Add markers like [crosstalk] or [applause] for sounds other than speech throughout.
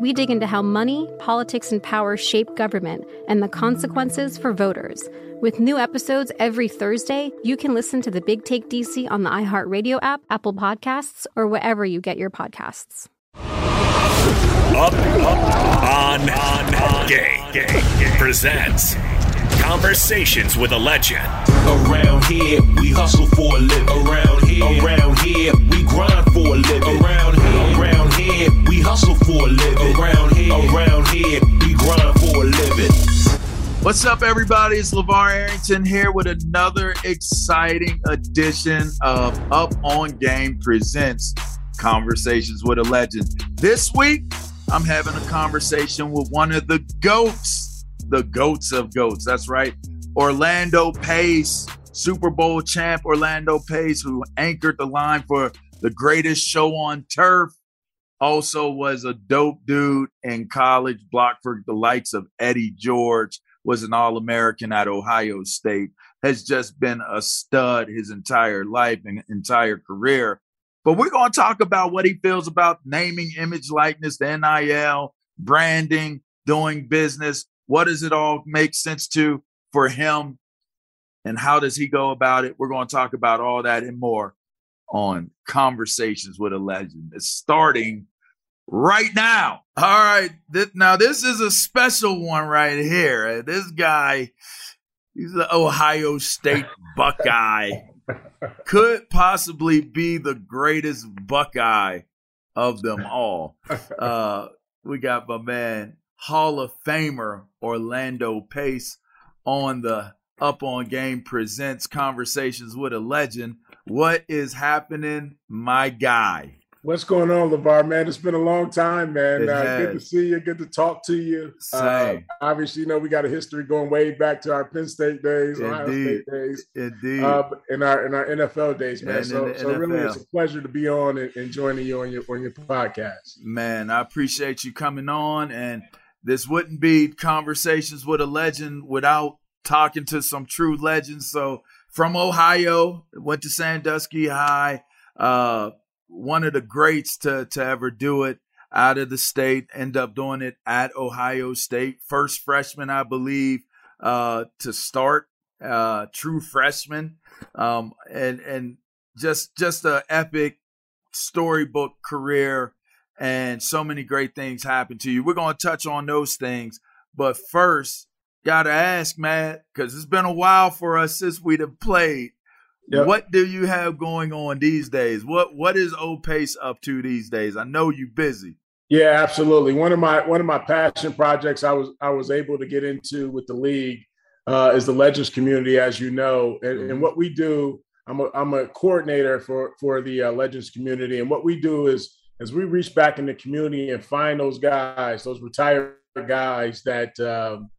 we dig into how money, politics, and power shape government and the consequences for voters. With new episodes every Thursday, you can listen to the Big Take DC on the iHeartRadio app, Apple Podcasts, or wherever you get your podcasts. Up, up, on, on, on, game, game, game presents Conversations with a Legend. Around here, we hustle for a living. Around here, around here, we grind for a living. Around here, around here, we hustle for a living. Around here, around here, we grind for a living. What's up, everybody? It's LaVar Arrington here with another exciting edition of Up on Game Presents Conversations with a Legend. This week, I'm having a conversation with one of the GOATs the goats of goats. That's right. Orlando Pace, Super Bowl champ Orlando Pace, who anchored the line for the greatest show on turf. Also was a dope dude in college, blocked for the likes of Eddie George, was an All American at Ohio State, has just been a stud his entire life and entire career. But we're going to talk about what he feels about naming, image, likeness, the NIL, branding, doing business. What does it all make sense to for him? And how does he go about it? We're going to talk about all that and more on Conversations with a Legend. It's starting right now. All right. Now, this is a special one right here. This guy, he's the Ohio State [laughs] Buckeye. Could possibly be the greatest Buckeye of them all. [laughs] Uh, we got my man Hall of Famer Orlando Pace on the Up on Game presents Conversations with a Legend. What is happening, my guy? What's going on, LaVar, man? It's been a long time, man. Uh, good to see you. Good to talk to you. Uh, obviously, you know, we got a history going way back to our Penn State days, Indeed. Ohio State days. Indeed. Uh, in our in our NFL days, man. so, so really, it's a pleasure to be on and, and joining you on your on your podcast. Man, I appreciate you coming on and – this wouldn't be conversations with a legend without talking to some true legends. So from Ohio, went to Sandusky High, uh, one of the greats to to ever do it out of the state. End up doing it at Ohio State, first freshman, I believe, uh, to start, uh, true freshman, um, and and just just a epic storybook career and so many great things happen to you. We're going to touch on those things. But first, got to ask, Matt, because it's been a while for us since we'd have played. Yep. What do you have going on these days? What What is O-Pace up to these days? I know you're busy. Yeah, absolutely. One of my one of my passion projects I was I was able to get into with the league uh, is the Legends community, as you know, and, and mm-hmm. what we do. I'm a, I'm a coordinator for for the uh, Legends community, and what we do is as we reach back in the community and find those guys, those retired guys that um,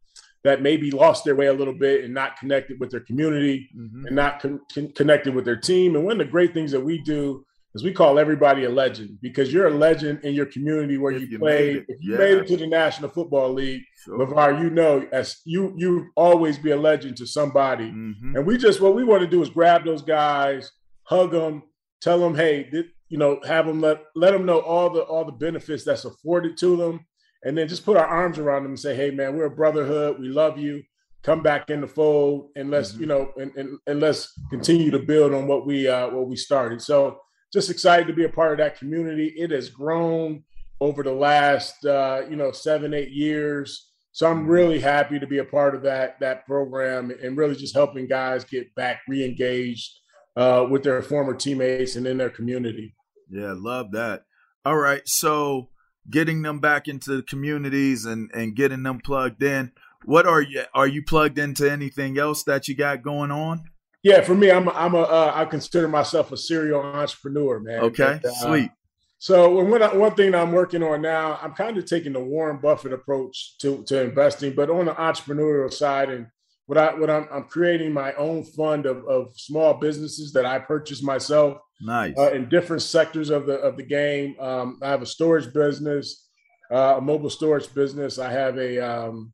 that maybe lost their way a little bit and not connected with their community mm-hmm. and not con- con- connected with their team. And one of the great things that we do is we call everybody a legend because you're a legend in your community where if you, you played. If you yeah. made it to the National Football League, sure. LaVar, you know, as you you always be a legend to somebody. Mm-hmm. And we just what we want to do is grab those guys, hug them, tell them, hey, th- you know, have them let let them know all the all the benefits that's afforded to them, and then just put our arms around them and say, hey man, we're a brotherhood. We love you. Come back in the fold, and let's mm-hmm. you know, and, and, and let's continue to build on what we uh, what we started. So just excited to be a part of that community. It has grown over the last uh, you know seven eight years. So I'm mm-hmm. really happy to be a part of that that program and really just helping guys get back re-engaged uh, with their former teammates and in their community. Yeah, love that. All right, so getting them back into the communities and and getting them plugged in. What are you are you plugged into anything else that you got going on? Yeah, for me, I'm a, I'm a uh, I consider myself a serial entrepreneur, man. Okay, but, uh, sweet. So one one thing I'm working on now, I'm kind of taking the Warren Buffett approach to to investing, but on the entrepreneurial side and what I what I'm, I'm creating my own fund of, of small businesses that I purchase myself. Nice. Uh, in different sectors of the of the game. Um, I have a storage business, uh, a mobile storage business. I have a um,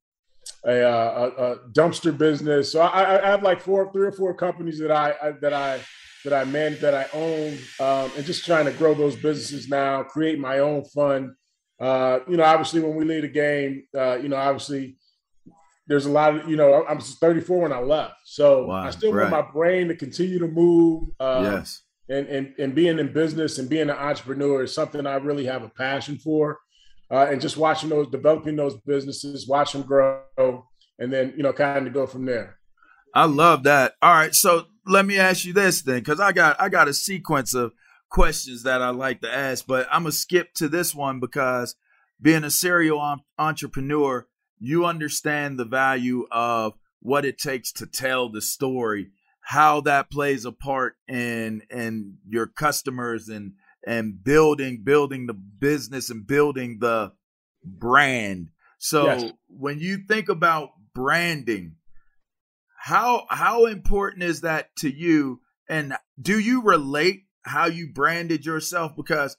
a, a, a, dumpster business. So I, I, have like four, three or four companies that I, I that I that I manage, that I own, um, and just trying to grow those businesses now. Create my own fund. Uh, you know, obviously, when we leave a game, uh, you know, obviously there's a lot of you know I'm 34 when I left, so wow, I still right. want my brain to continue to move. Uh, yes, and and and being in business and being an entrepreneur is something I really have a passion for, uh, and just watching those developing those businesses, watch them grow, and then you know kind of go from there. I love that. All right, so let me ask you this then, because I got I got a sequence of questions that I like to ask, but I'm gonna skip to this one because being a serial entrepreneur you understand the value of what it takes to tell the story, how that plays a part in in your customers and and building building the business and building the brand. So yes. when you think about branding, how how important is that to you and do you relate how you branded yourself because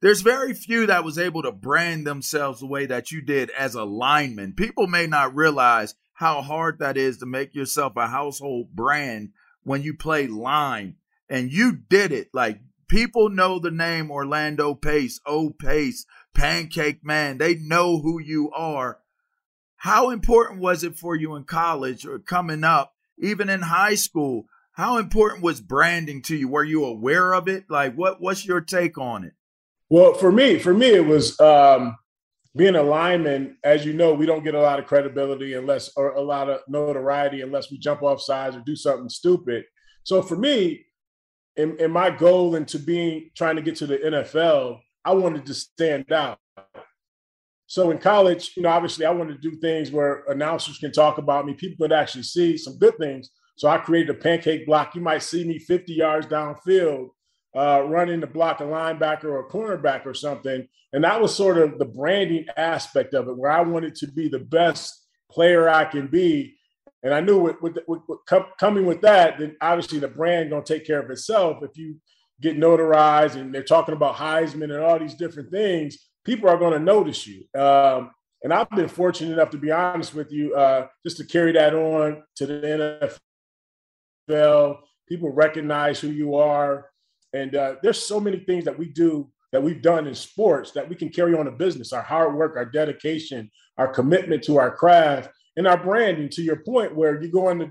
there's very few that was able to brand themselves the way that you did as a lineman. People may not realize how hard that is to make yourself a household brand when you play line. And you did it. Like people know the name Orlando Pace, O Pace, Pancake Man. They know who you are. How important was it for you in college or coming up, even in high school? How important was branding to you? Were you aware of it? Like what what's your take on it? Well, for me, for me, it was um, being a lineman. As you know, we don't get a lot of credibility unless, or a lot of notoriety unless we jump off sides or do something stupid. So for me, in, in my goal into being trying to get to the NFL, I wanted to stand out. So in college, you know, obviously I wanted to do things where announcers can talk about me, people could actually see some good things. So I created a pancake block. You might see me 50 yards downfield uh, running to block a linebacker or a cornerback or something. And that was sort of the branding aspect of it, where I wanted to be the best player I can be. And I knew with, with, with, with coming with that, then obviously the brand gonna take care of itself. If you get notarized and they're talking about Heisman and all these different things, people are gonna notice you. Um, and I've been fortunate enough to be honest with you, uh, just to carry that on to the NFL. People recognize who you are. And uh, there's so many things that we do that we've done in sports that we can carry on a business, our hard work, our dedication, our commitment to our craft, and our branding. To your point, where you go into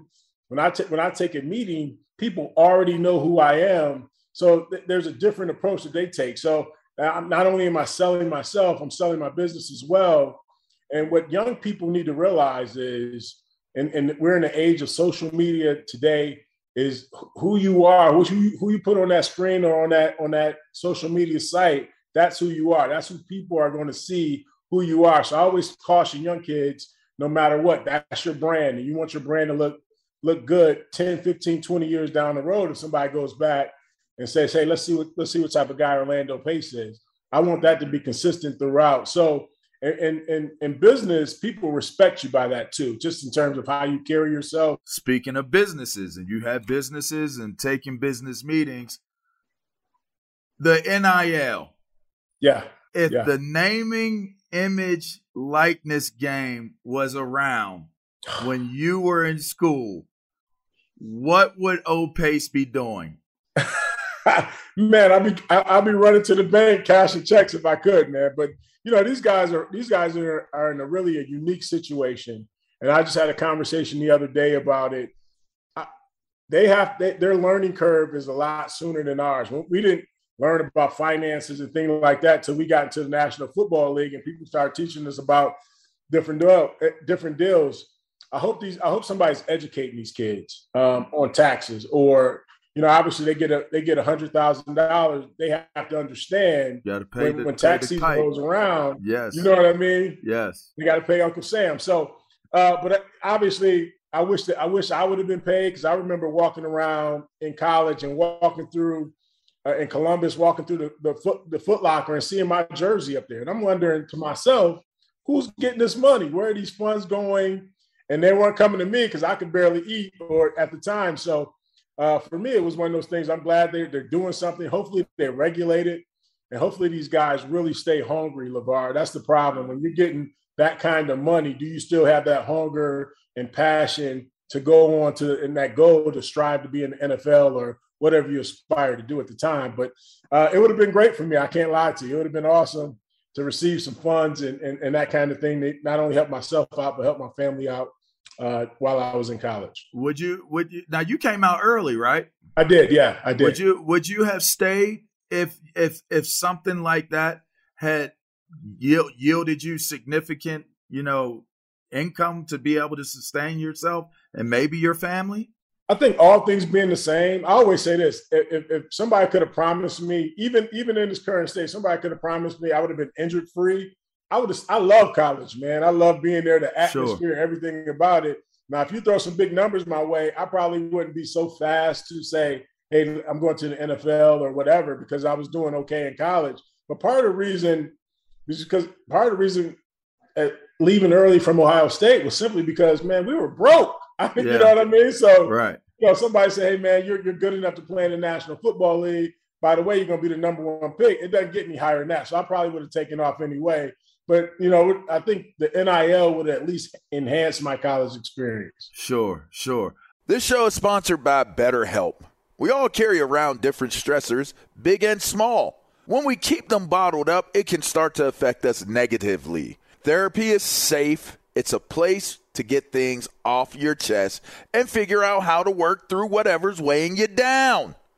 when I t- when I take a meeting, people already know who I am. So th- there's a different approach that they take. So uh, not only am I selling myself, I'm selling my business as well. And what young people need to realize is, and, and we're in the age of social media today, is who you are, who you, who you put on that screen or on that on that social media site. That's who you are. That's who people are going to see who you are. So I always caution young kids, no matter what, that's your brand. And you want your brand to look look good 10, 15, 20 years down the road. If somebody goes back and says, hey, let's see what let's see what type of guy Orlando Pace is. I want that to be consistent throughout. So and in, in business, people respect you by that too, just in terms of how you carry yourself. Speaking of businesses, and you have businesses and taking business meetings, the NIL. Yeah. If yeah. the naming, image, likeness game was around when you were in school, what would O Pace be doing? [laughs] man, I'd be I'd be running to the bank cashing checks if I could, man. But you know, these guys are these guys are are in a really a unique situation. And I just had a conversation the other day about it. I, they have they, their learning curve is a lot sooner than ours. We didn't learn about finances and things like that until we got into the National Football League and people started teaching us about different deal, eh, different deals. I hope these I hope somebody's educating these kids um, on taxes or you know, obviously they get a they get a hundred thousand dollars. They have to understand you pay when, the, when tax season goes around. Yes. You know what I mean? Yes. You got to pay Uncle Sam. So, uh, but obviously, I wish that I wish I would have been paid because I remember walking around in college and walking through uh, in Columbus, walking through the the foot the Foot Locker and seeing my jersey up there, and I'm wondering to myself, who's getting this money? Where are these funds going? And they weren't coming to me because I could barely eat or at the time. So uh, for me, it was one of those things. I'm glad they're, they're doing something. Hopefully, they're regulated, and hopefully, these guys really stay hungry. LaVar, that's the problem. When you're getting that kind of money, do you still have that hunger and passion to go on to and that goal to strive to be in the NFL or whatever you aspire to do at the time? But uh, it would have been great for me. I can't lie to you. It would have been awesome to receive some funds and, and, and that kind of thing. They not only help myself out, but help my family out uh, while I was in college. Would you? Would you? Now you came out early, right? I did. Yeah, I did. Would you? Would you have stayed if if if something like that had yield, yielded you significant, you know, income to be able to sustain yourself and maybe your family? I think all things being the same, I always say this: if, if somebody could have promised me, even even in this current state, somebody could have promised me I would have been injured free. I would. I love college, man. I love being there, the atmosphere, sure. everything about it. Now, if you throw some big numbers my way, I probably wouldn't be so fast to say, "Hey, I'm going to the NFL or whatever," because I was doing okay in college. But part of the reason is because part of the reason eh, leaving early from Ohio State was simply because, man, we were broke. [laughs] I mean, yeah. you know what I mean? So, right. You know, somebody say, "Hey, man, you're you're good enough to play in the National Football League." By the way, you're going to be the number one pick. It doesn't get any higher than that. So I probably would have taken off anyway. But you know, I think the NIL would at least enhance my college experience. Sure, sure. This show is sponsored by BetterHelp. We all carry around different stressors, big and small. When we keep them bottled up, it can start to affect us negatively. Therapy is safe. It's a place to get things off your chest and figure out how to work through whatever's weighing you down.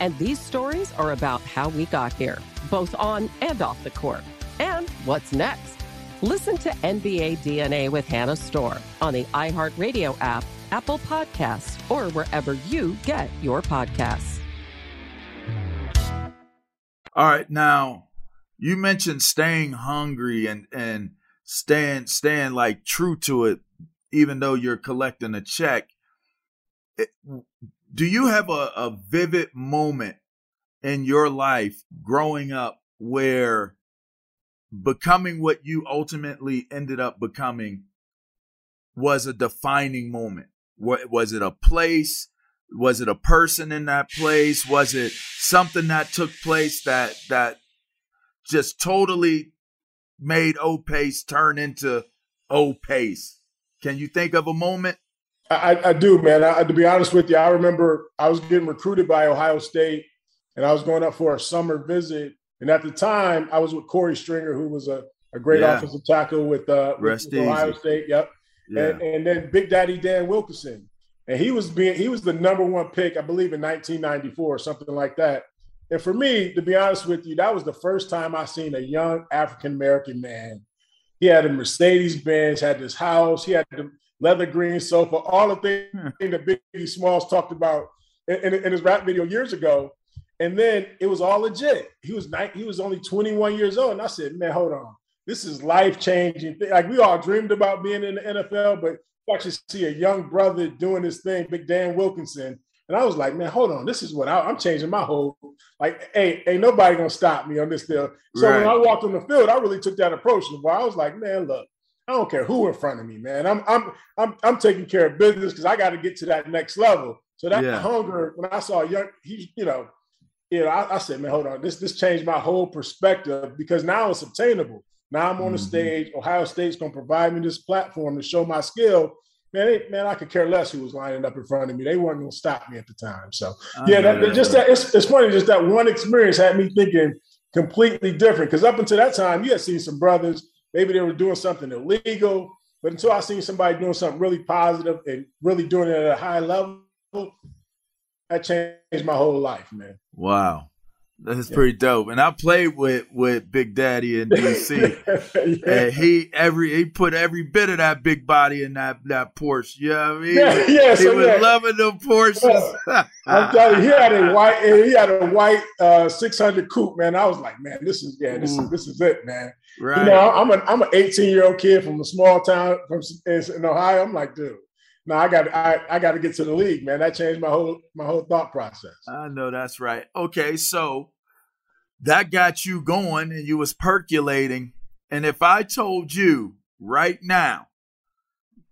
And these stories are about how we got here, both on and off the court. And what's next? Listen to NBA DNA with Hannah Storm on the iHeartRadio app, Apple Podcasts, or wherever you get your podcasts. All right, now you mentioned staying hungry and and staying staying like true to it, even though you're collecting a check. It, do you have a, a vivid moment in your life growing up where becoming what you ultimately ended up becoming was a defining moment? Was it a place? Was it a person in that place? Was it something that took place that that just totally made O-Pace turn into O-Pace? Can you think of a moment? I, I do, man. I, to be honest with you, I remember I was getting recruited by Ohio State, and I was going up for a summer visit. And at the time, I was with Korey Stringer, who was a, a great yeah. offensive tackle with, uh, with, Ohio State. Yep. Yeah. And, and then Big Daddy Dan Wilkinson, and he was being he was the number one pick, I believe, in 1994 or something like that. And for me, to be honest with you, that was the first time I seen a young African American man. He had a Mercedes Benz, had this house, he had the leather green sofa, all the things hmm. that Biggie Smalls talked about in, in, in, his rap video years ago. And then it was all legit. He was night, he was only 21 years old. And I said, man, hold on. This is life changing. Like we all dreamed about being in the NFL, but you actually see a young brother doing this thing, Big Dan Wilkinson. And I was like, man, hold on. This is what I, am changing my whole like, hey, ain't nobody gonna stop me on this deal. So right. when I walked on the field, I really took that approach. Where I was like, man, look, I don't care who in front of me, man. I'm I'm I'm I'm taking care of business because I got to get to that next level. So that yeah. hunger, when I saw young, he, you know, you know, I, I, said, man, hold on, this this changed my whole perspective because now it's obtainable. Now I'm on mm-hmm. the stage. Ohio State's gonna provide me this platform to show my skill. Man, they, man, I could care less who was lining up in front of me. They weren't gonna stop me at the time. So yeah, that, that, just that it's, it's funny. Just that one experience had me thinking completely different. Because up until that time, you had seen some brothers Maybe they were doing something illegal, but until I seen somebody doing something really positive and really doing it at a high level, that changed my whole life, man. Wow. That's yeah. pretty dope. And I played with with Big Daddy in [laughs] DC. yeah. And he every he put every bit of that big body in that that Porsche. You know what I mean? Yeah, yeah. He so was yeah. loving the Porsches. [laughs] I'm telling you, he had a white he had a white uh 600 coupe, man. I was like, man, this is yeah, this Ooh. is this is it, man. Right. You know, I'm an I'm an 18 year old kid from a small town from in Ohio. I'm like, dude, no, I got I, I got to get to the league, man. That changed my whole my whole thought process. I know that's right. Okay, so that got you going and you was percolating. And if I told you right now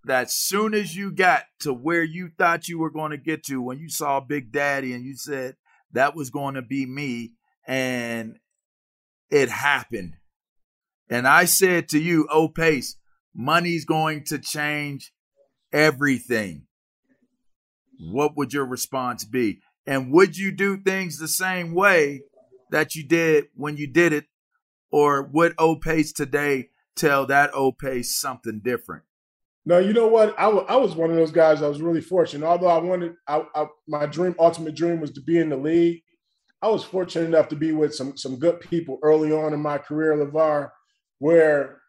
that soon as you got to where you thought you were going to get to when you saw Big Daddy and you said that was going to be me and it happened. And I said to you, oh Pace, money's going to change everything, what would your response be? And would you do things the same way that you did when you did it? Or would O-Pace today tell that O-Pace something different? No, you know what? I, w- I was one of those guys. I was really fortunate. Although I wanted, I, I, my dream, ultimate dream, was to be in the league. I was fortunate enough to be with some some good people early on in my career, LaVar, where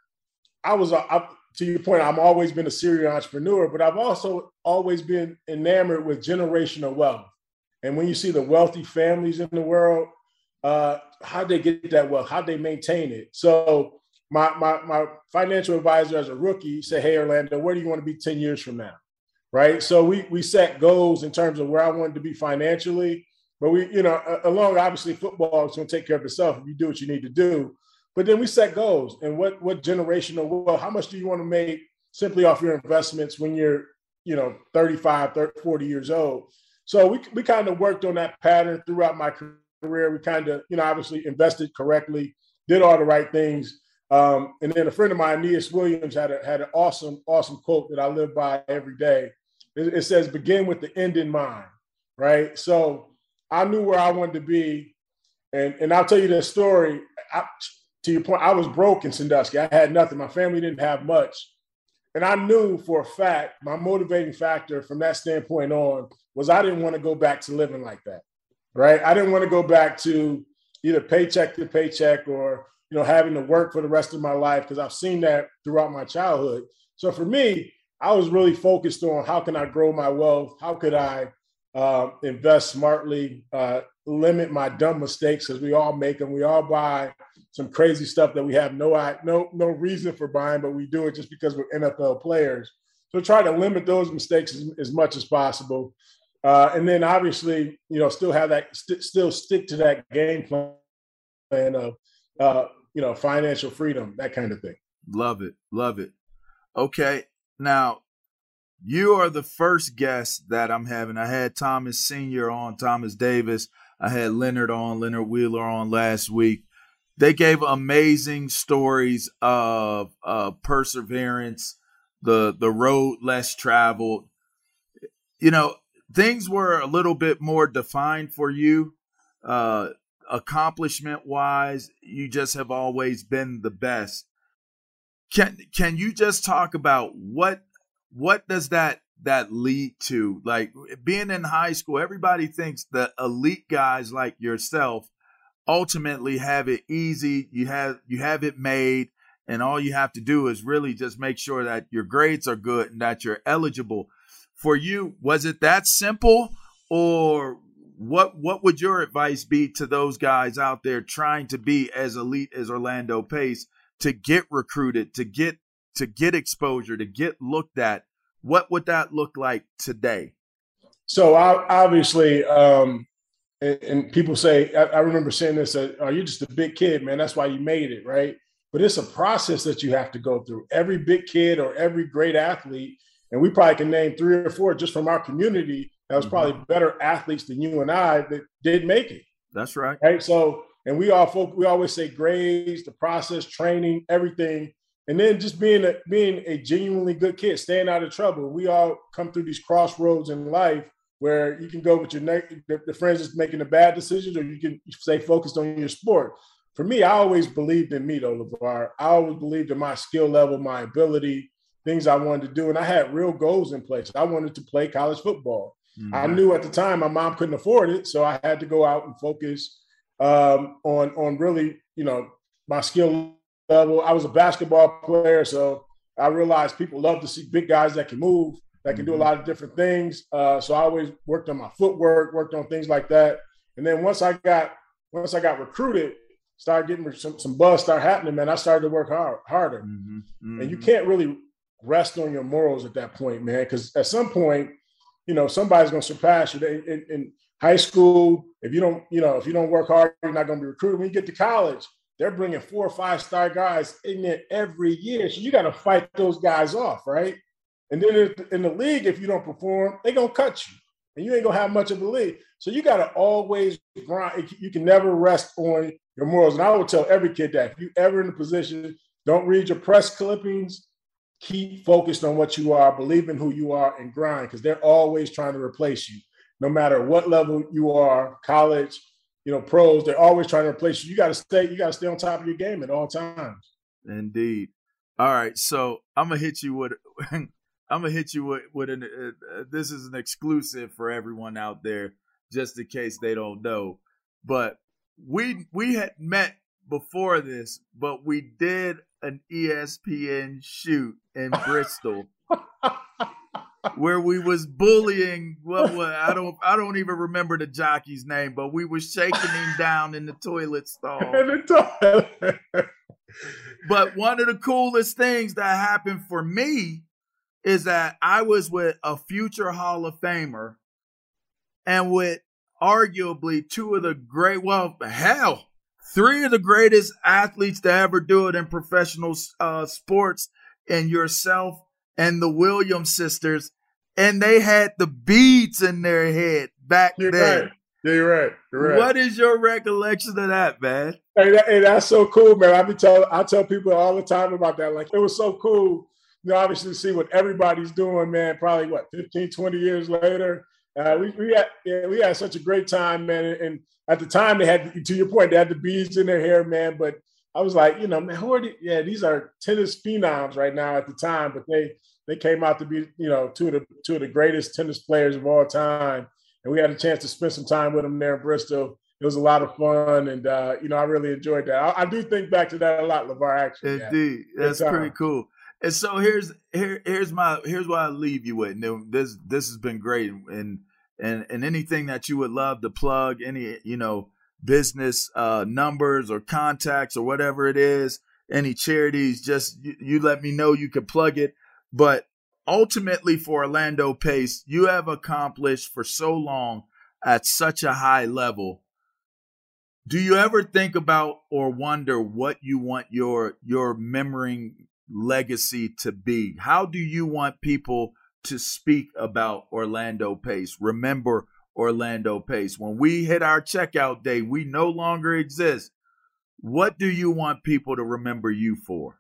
I was. I, to your point, I've always been a serial entrepreneur, but I've also always been enamored with generational wealth. And when you see the wealthy families in the world, uh, how they get that wealth, how they maintain it. So my, my, my financial advisor as a rookie said, Hey, Orlando, where do you want to be 10 years from now? Right. So we, we set goals in terms of where I wanted to be financially, but we, you know, along obviously football is going to take care of itself if you do what you need to do. But then we set goals and what what generational well, how much do you want to make simply off your investments when you're, you know, 35, 30, 40 years old. So we we kind of worked on that pattern throughout my career. We kind of, you know, obviously invested correctly, did all the right things. Um, and then a friend of mine, Aeneas Williams, had a, had an awesome, awesome quote that I live by every day. It, it says, "Begin with the end in mind." Right. So I knew where I wanted to be, and and I'll tell you the story. I, to your point, I was broke in Sandusky. I had nothing. My family didn't have much. And I knew for a fact, my motivating factor from that standpoint on was I didn't want to go back to living like that. right? I didn't want to go back to either paycheck to paycheck or you know having to work for the rest of my life because I've seen that throughout my childhood. So for me, I was really focused on how can I grow my wealth? How could I uh, invest smartly, uh, limit my dumb mistakes because we all make them. We all buy some crazy stuff that we have no no no reason for buying, but we do it just because we're NFL players. So try to limit those mistakes as, as much as possible, uh, and then obviously you know still have that st- still stick to that game plan of uh, you know financial freedom, that kind of thing. Love it, love it. Okay, now you are the first guest that I'm having. I had Thomas Senior on, Thomas Davis. I had Leonard on, Leonard Wheeler on last week. They gave amazing stories of perseverance, the the road less traveled. You know, things were a little bit more defined for you, uh, accomplishment wise. You just have always been the best. Can can you just talk about what what does that that lead to? Like being in high school, everybody thinks the elite guys like yourself ultimately have it easy. You have you have it made, and all you have to do is really just make sure that your grades are good and that you're eligible. For you, was it that simple, or what? What would your advice be to those guys out there trying to be as elite as Orlando Pace to get recruited, to get to get exposure, to get looked at, what would that look like today? So obviously, um, and, and, people say, I, I remember saying this, uh, oh, you're just a big kid, man. That's why you made it, right? But it's a process that you have to go through. Every big kid or every great athlete, and we probably can name three or four just from our community that was mm-hmm. probably better athletes than you and I that did make it. That's right. Right. So, and we all folk, we always say grades, the process, training, everything and then just being a being a genuinely good kid, staying out of trouble. We all come through these crossroads in life where you can go with your ne- the, the friends just making the bad decisions, or you can stay focused on your sport. For me, I always believed in me though, LaVar. I always believed in my skill level, my ability, things I wanted to do, and I had real goals in place. I wanted to play college football. Mm-hmm. I knew at the time my mom couldn't afford it, so I had to go out and focus um, on on really, you know, my skill level. I was a basketball player, so I realized people love to see big guys that can move, that can do a mm-hmm. lot of different things. Uh, so I always worked on my footwork, worked on things like that. And then once I got once I got recruited, started getting some, some buzz start happening, man. I started to work hard, harder. Mm-hmm. Mm-hmm. And you can't really rest on your morals at that point, man, because at some point, you know, somebody's going to surpass you. In, in, high school, if you don't, you know, if you don't work hard, you're not going to be recruited. When you get to college, they're bringing four or five star guys in there every year. So you got to fight those guys off, right? And then in the league, if you don't perform, they're going to cut you and you ain't going to have much of a league. So you got to always grind. You can never rest on your morals. And I would tell every kid that if you ever in a position, don't read your press clippings. Keep focused on what you are, believe in who you are, and grind because they're always trying to replace you. No matter what level you are, college, you know, pros, they're always trying to replace you. You got to stay, you got to stay on top of your game at all times. Indeed. All right, so I'm gonna hit you with, [laughs] I'm gonna hit you with, with an. Uh, this is an exclusive for everyone out there, just in case they don't know. But we we had met before this, but we did an ESPN shoot in Bristol. [laughs] where we was bullying what, what I don't I don't even remember the jockey's name, but we was shaking him down in the toilet stall. In the toilet. but one of the coolest things that happened for me is that I was with a future Hall of Famer and with arguably two of the great well hell three of the greatest athletes to ever do it in professional uh, sports and yourself and the Williams sisters, and they had the beads in their head back you're then. Right. Yeah, you're right. You're right. What is your recollection of that, man? Hey, that, hey, that's so cool, man. I be tell I tell people all the time about that. Like it was so cool. You obviously see what everybody's doing, man. Probably what 15, 20 years later. Uh, we, we had yeah, we had such a great time, man. And at the time, they had to your point, they had the beads in their hair, man. But I was like, you know, man, who are the, yeah, these are tennis phenoms right now at the time, but they they came out to be, you know, two of the two of the greatest tennis players of all time. and we had a chance to spend some time with them there in Bristol. It was a lot of fun, and uh, you know, I really enjoyed that. I, I, do think back to that a lot, LaVar. Actually, indeed, yeah. that's pretty cool. And so here's here here's my here's what I leave you with. And this this has been great, and and and anything that you would love to plug, any you know business uh, numbers or contacts or whatever it is, any charities, just you, you let me know. You can plug it, but ultimately for Orlando Pace, you have accomplished for so long at such a high level. Do you ever think about or wonder what you want your your memory legacy to be? How do you want people to speak about Orlando Pace? Remember Orlando Pace. When we hit our checkout day, we no longer exist. What do you want people to remember you for?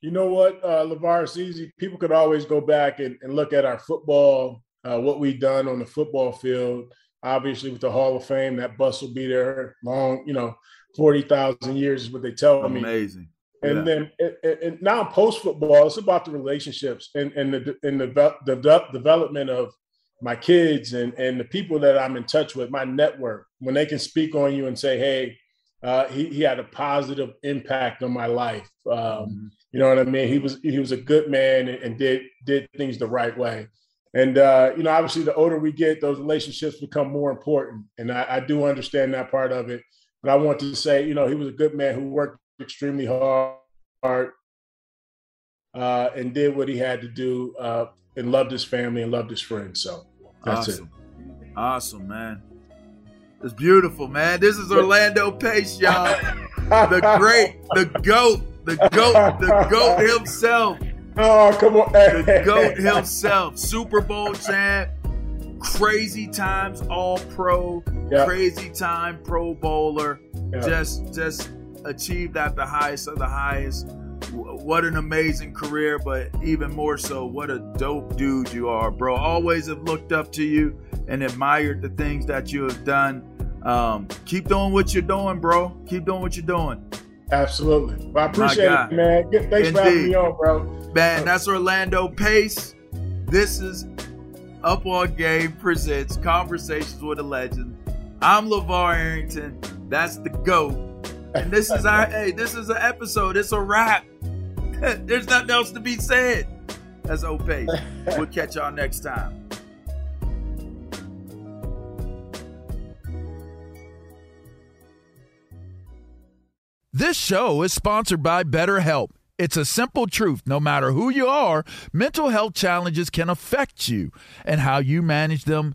You know what, uh, LaVar, it's easy. People could always go back and, and look at our football, uh, what we've done on the football field. Obviously, with the Hall of Fame, that bus will be there long, you know, 40,000 years is what they tell Amazing. me. Amazing. And yeah. then it, it, now post football, it's about the relationships and, and the, and the, the development of my kids and, and the people that I'm in touch with, my network, when they can speak on you and say, hey, uh, he, he had a positive impact on my life. Um, mm-hmm. You know what I mean? He was he was a good man and, and did did things the right way. And uh, you know, obviously, the older we get, those relationships become more important. And I, I do understand that part of it. But I want to say, you know, he was a good man who worked extremely hard, uh, and did what he had to do, uh, and loved his family and loved his friends. So that's awesome. it. Awesome, man. It's beautiful, man. This is Orlando Pace, y'all. the great, the GOAT, the GOAT, the GOAT himself. [laughs] Oh, come on. the GOAT himself. Super Bowl champ. Crazy times all pro. Yep. Crazy time pro bowler. Yep. Just just achieved at the highest of the highest. What an amazing career, but even more so, what a dope dude you are, bro. Always have looked up to you and admired the things that you have done. Um, keep doing what you're doing, bro. Keep doing what you're doing. Absolutely. Well, I appreciate it, man. Thanks Indeed. for having me on, bro. Man, that's Orlando Pace. This is Up on Game presents Conversations with a Legend. I'm LaVar Arrington. That's the GOAT. And this is our hey, this is an episode. It's a wrap. [laughs] There's nothing else to be said. That's Opace. We'll [laughs] catch y'all next time. This show is sponsored by BetterHelp. It's a simple truth. No matter who you are, mental health challenges can affect you, and how you manage them